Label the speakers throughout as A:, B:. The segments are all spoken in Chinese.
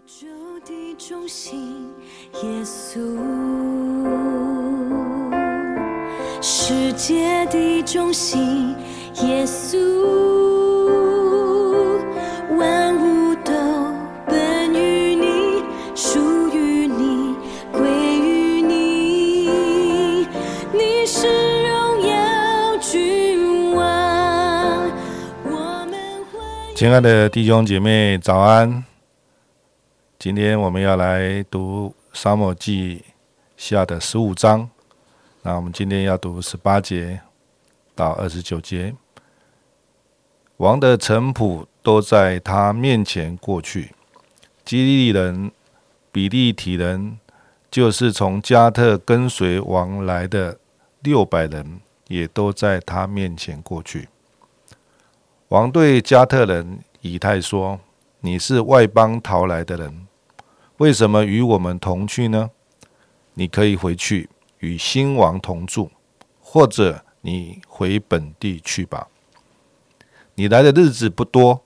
A: 宇宙的中心，耶稣，世界的中心，耶稣，万物都本于你，属于你，归于你，你是荣耀君王，我们会。
B: 亲爱的弟兄姐妹，早安！今天我们要来读《沙漠记》下的十五章。那我们今天要读十八节到二十九节。王的臣仆都在他面前过去，基利人、比利提人，就是从加特跟随王来的六百人，也都在他面前过去。王对加特人以太说：“你是外邦逃来的人，为什么与我们同去呢？你可以回去与新王同住，或者你回本地去吧。你来的日子不多，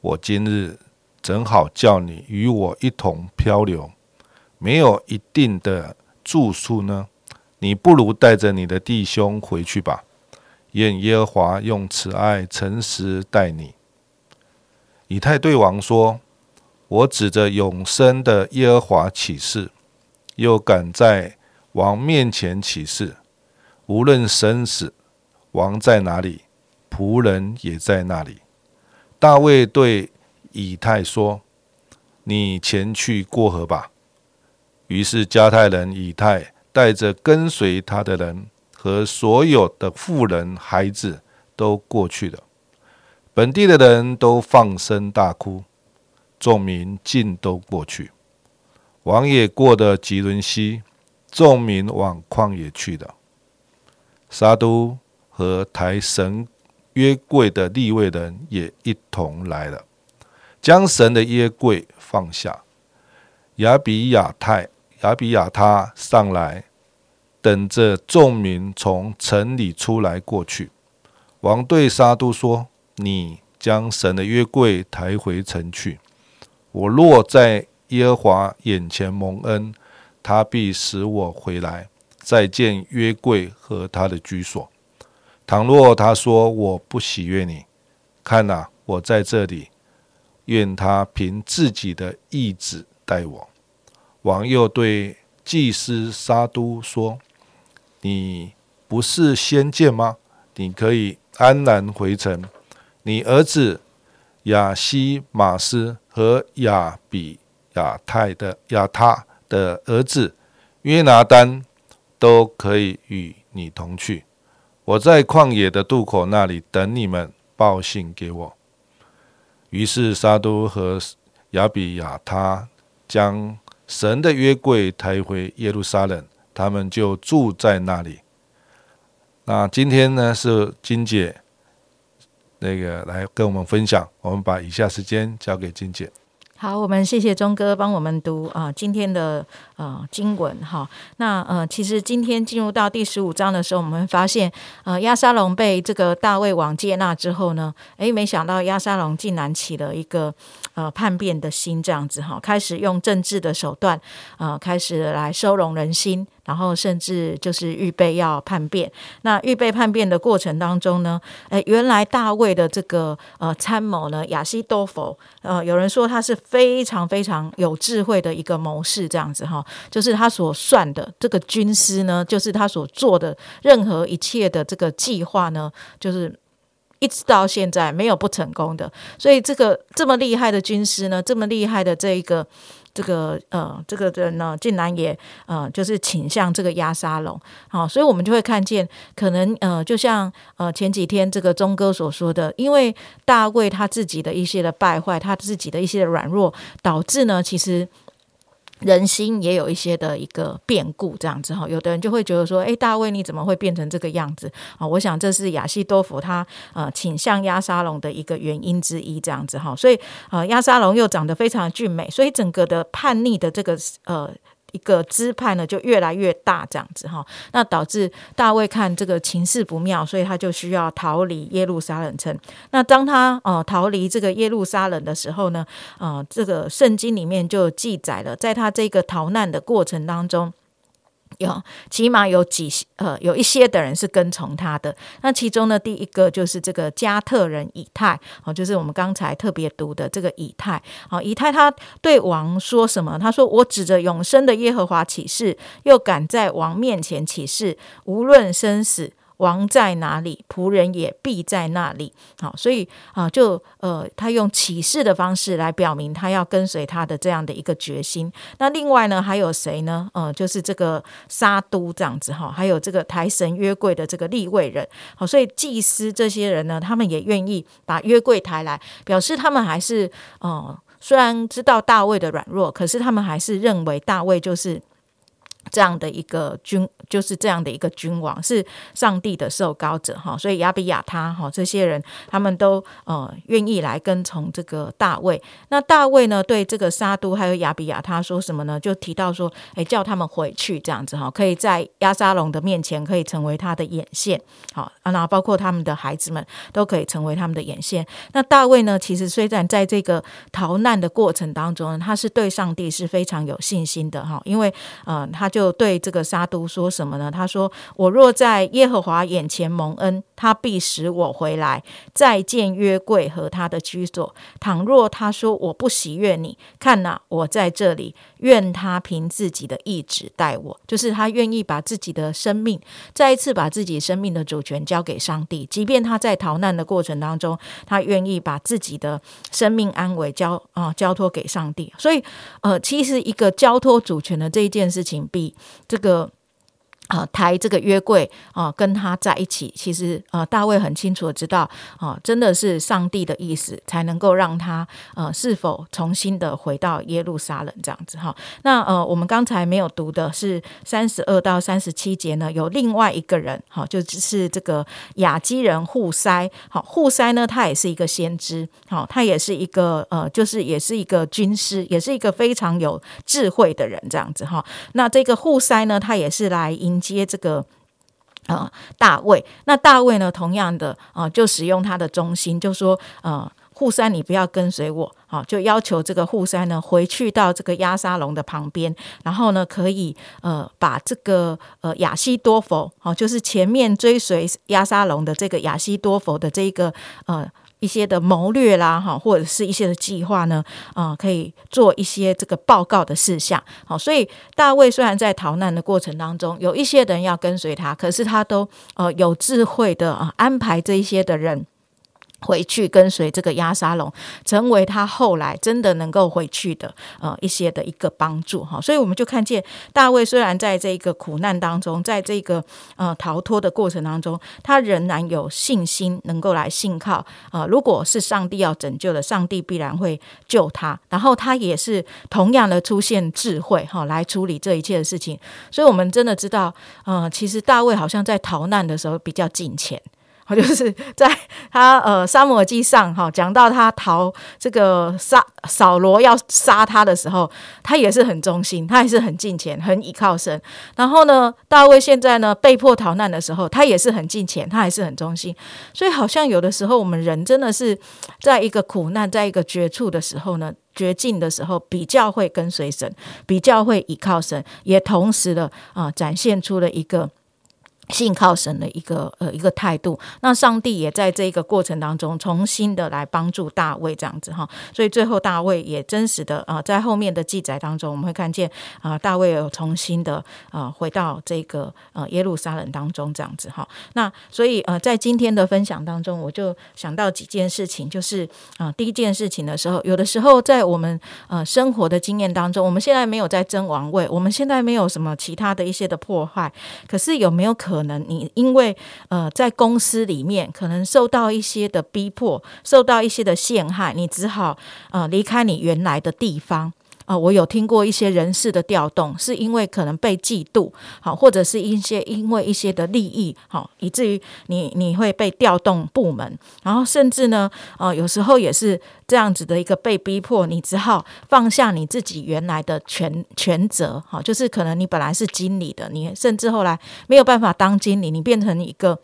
B: 我今日正好叫你与我一同漂流，没有一定的住宿呢。你不如带着你的弟兄回去吧。”愿耶和华用慈爱、诚实待你。以太对王说：“我指着永生的耶和华起誓，又敢在王面前起誓，无论生死，王在哪里，仆人也在那里。”大卫对以太说：“你前去过河吧。”于是加太人以太带着跟随他的人。和所有的妇人、孩子都过去了，本地的人都放声大哭，众民尽都过去。王也过的吉伦西，众民往旷野去了。沙都和抬神约柜的立位人也一同来了，将神的约柜放下。亚比亚泰、亚比亚他上来。等着众民从城里出来过去。王对沙都说：“你将神的约柜抬回城去。我若在耶和华眼前蒙恩，他必使我回来，再见约柜和他的居所。倘若他说我不喜悦你，看哪，我在这里，愿他凭自己的意志待我。”王又对祭司沙都说。你不是先见吗？你可以安然回城。你儿子亚西马斯和亚比亚泰的亚他的儿子约拿丹都可以与你同去。我在旷野的渡口那里等你们报信给我。于是沙都和亚比亚他将神的约柜抬回耶路撒冷。他们就住在那里。那今天呢，是金姐那个来跟我们分享。我们把以下时间交给金姐。
C: 好，我们谢谢钟哥帮我们读啊今天的呃经文哈。那呃，其实今天进入到第十五章的时候，我们发现呃亚沙龙被这个大卫王接纳之后呢，诶，没想到亚沙龙竟然起了一个呃叛变的心，这样子哈，开始用政治的手段呃，开始来收容人心。然后甚至就是预备要叛变，那预备叛变的过程当中呢，诶，原来大卫的这个呃参谋呢，亚西多佛，呃，有人说他是非常非常有智慧的一个谋士，这样子哈，就是他所算的这个军师呢，就是他所做的任何一切的这个计划呢，就是一直到现在没有不成功的，所以这个这么厉害的军师呢，这么厉害的这一个。这个呃，这个人呢，竟然也呃，就是倾向这个压沙龙，好，所以我们就会看见，可能呃，就像呃前几天这个钟哥所说的，因为大卫他自己的一些的败坏，他自己的一些的软弱，导致呢，其实。人心也有一些的一个变故，这样子哈，有的人就会觉得说，哎，大卫你怎么会变成这个样子啊？我想这是亚西多夫他呃倾向亚沙龙的一个原因之一，这样子哈。所以呃，亚沙龙又长得非常俊美，所以整个的叛逆的这个呃。一个支派呢就越来越大，这样子哈。那导致大卫看这个情势不妙，所以他就需要逃离耶路撒冷城。那当他呃逃离这个耶路撒冷的时候呢，呃，这个圣经里面就记载了，在他这个逃难的过程当中。有起码有几呃有一些的人是跟从他的，那其中呢，第一个就是这个加特人以太哦，就是我们刚才特别读的这个以太哦，以太他对王说什么？他说：“我指着永生的耶和华起誓，又敢在王面前起誓，无论生死。”王在哪里，仆人也必在那里。好，所以啊，就呃，他用启示的方式来表明他要跟随他的这样的一个决心。那另外呢，还有谁呢？呃，就是这个沙都这样子哈，还有这个台神约柜的这个立位人。好，所以祭司这些人呢，他们也愿意把约柜抬来，表示他们还是呃，虽然知道大卫的软弱，可是他们还是认为大卫就是。这样的一个君，就是这样的一个君王，是上帝的受膏者哈，所以亚比亚他哈这些人，他们都呃愿意来跟从这个大卫。那大卫呢，对这个沙都还有亚比亚他说什么呢？就提到说，哎，叫他们回去这样子哈，可以在亚沙龙的面前可以成为他的眼线，好啊，那包括他们的孩子们都可以成为他们的眼线。那大卫呢，其实虽然在这个逃难的过程当中，他是对上帝是非常有信心的哈，因为呃他。就对这个沙都说什么呢？他说：“我若在耶和华眼前蒙恩，他必使我回来，再见约柜和他的居所。倘若他说我不喜悦你，看呐，我在这里，愿他凭自己的意志待我。就是他愿意把自己的生命，再一次把自己生命的主权交给上帝，即便他在逃难的过程当中，他愿意把自己的生命安危交啊交托给上帝。所以，呃，其实一个交托主权的这一件事情比。这个。啊，抬这个约柜啊，跟他在一起，其实呃，大卫很清楚的知道啊，真的是上帝的意思，才能够让他呃，是否重新的回到耶路撒冷这样子哈。那呃，我们刚才没有读的是三十二到三十七节呢，有另外一个人哈，就是这个雅基人户塞。好，户塞呢，他也是一个先知，好，他也是一个呃，就是也是一个军师，也是一个非常有智慧的人这样子哈。那这个户塞呢，他也是来迎。接这个呃大卫，那大卫呢，同样的啊，就使用他的忠心，就说呃，户山你不要跟随我，好，就要求这个户山呢回去到这个亚沙龙的旁边，然后呢，可以呃把这个呃亚西多佛，好，就是前面追随亚沙龙的这个亚西多佛的这个呃。一些的谋略啦，哈，或者是一些的计划呢，啊，可以做一些这个报告的事项。好，所以大卫虽然在逃难的过程当中，有一些人要跟随他，可是他都呃有智慧的啊安排这一些的人。回去跟随这个亚沙龙，成为他后来真的能够回去的呃一些的一个帮助哈，所以我们就看见大卫虽然在这个苦难当中，在这个呃逃脱的过程当中，他仍然有信心能够来信靠啊，如果是上帝要拯救的，上帝必然会救他，然后他也是同样的出现智慧哈，来处理这一切的事情，所以我们真的知道，呃，其实大卫好像在逃难的时候比较近前。好，就是在他呃《沙漠耳记》上哈讲到他逃这个杀扫罗要杀他的时候，他也是很忠心，他也是很敬虔，很倚靠神。然后呢，大卫现在呢被迫逃难的时候，他也是很敬虔，他还是很忠心。所以好像有的时候我们人真的是在一个苦难，在一个绝处的时候呢，绝境的时候，比较会跟随神，比较会倚靠神，也同时的啊展现出了一个。信靠神的一个呃一个态度，那上帝也在这个过程当中重新的来帮助大卫这样子哈，所以最后大卫也真实的啊，在后面的记载当中，我们会看见啊，大卫有重新的啊回到这个呃耶路撒冷当中这样子哈。那所以呃，在今天的分享当中，我就想到几件事情，就是啊，第一件事情的时候，有的时候在我们呃生活的经验当中，我们现在没有在争王位，我们现在没有什么其他的一些的破坏，可是有没有可可能你因为呃在公司里面可能受到一些的逼迫，受到一些的陷害，你只好呃离开你原来的地方。啊，我有听过一些人事的调动，是因为可能被嫉妒，好，或者是一些因为一些的利益，好，以至于你你会被调动部门，然后甚至呢，呃，有时候也是这样子的一个被逼迫，你只好放下你自己原来的权权责，好，就是可能你本来是经理的，你甚至后来没有办法当经理，你变成一个。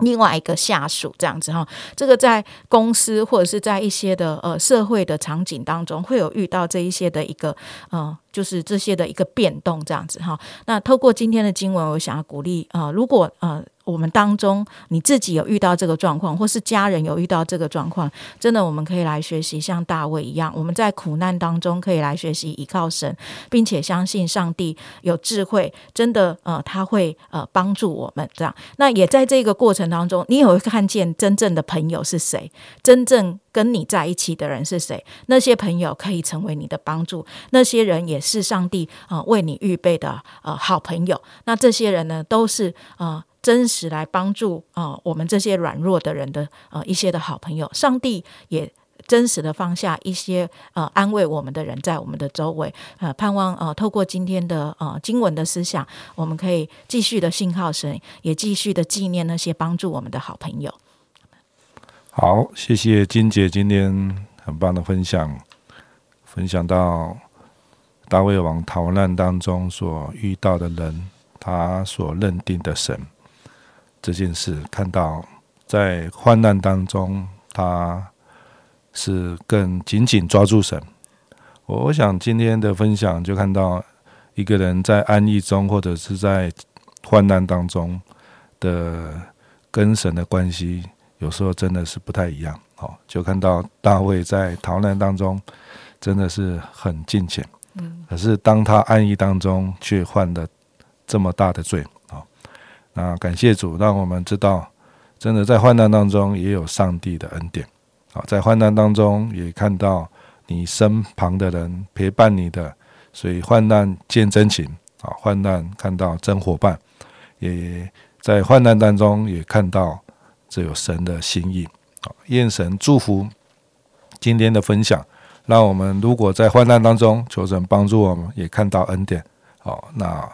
C: 另外一个下属这样子哈，这个在公司或者是在一些的呃社会的场景当中，会有遇到这一些的一个呃，就是这些的一个变动这样子哈。那透过今天的经文，我想要鼓励啊，如果呃。我们当中，你自己有遇到这个状况，或是家人有遇到这个状况，真的，我们可以来学习像大卫一样，我们在苦难当中可以来学习依靠神，并且相信上帝有智慧，真的，呃，他会呃帮助我们这样。那也在这个过程当中，你也会看见真正的朋友是谁，真正跟你在一起的人是谁，那些朋友可以成为你的帮助，那些人也是上帝啊为你预备的呃好朋友。那这些人呢，都是呃。真实来帮助啊，我们这些软弱的人的呃一些的好朋友，上帝也真实的放下一些呃安慰我们的人在我们的周围，呃，盼望呃透过今天的呃经文的思想，我们可以继续的信靠神，也继续的纪念那些帮助我们的好朋友。
B: 好，谢谢金姐今天很棒的分享，分享到大卫王逃难当中所遇到的人，他所认定的神。这件事看到在患难当中，他是更紧紧抓住神。我我想今天的分享就看到一个人在安逸中或者是在患难当中的跟神的关系，有时候真的是不太一样。好，就看到大卫在逃难当中真的是很尽虔，嗯，可是当他安逸当中却犯了这么大的罪。那感谢主，让我们知道，真的在患难当中也有上帝的恩典。好，在患难当中也看到你身旁的人陪伴你的，所以患难见真情。啊，患难看到真伙伴，也在患难当中也看到这有神的心意。好，愿神祝福今天的分享，让我们如果在患难当中求神帮助我们，也看到恩典。好，那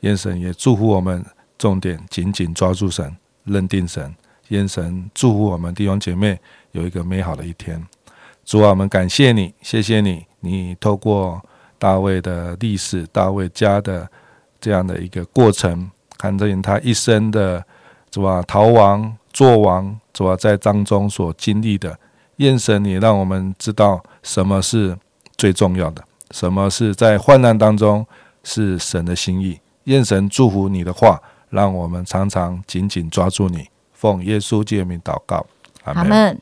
B: 愿神也祝福我们。重点紧紧抓住神，认定神，愿神祝福我们弟兄姐妹有一个美好的一天。主啊，我们感谢你，谢谢你，你透过大卫的历史，大卫家的这样的一个过程，看见他一生的主啊逃亡、作王，主啊在当中所经历的。愿神你让我们知道什么是最重要的，什么是在患难当中是神的心意。愿神祝福你的话。让我们常常紧紧抓住你奉耶稣诫命祷告。
C: 阿门。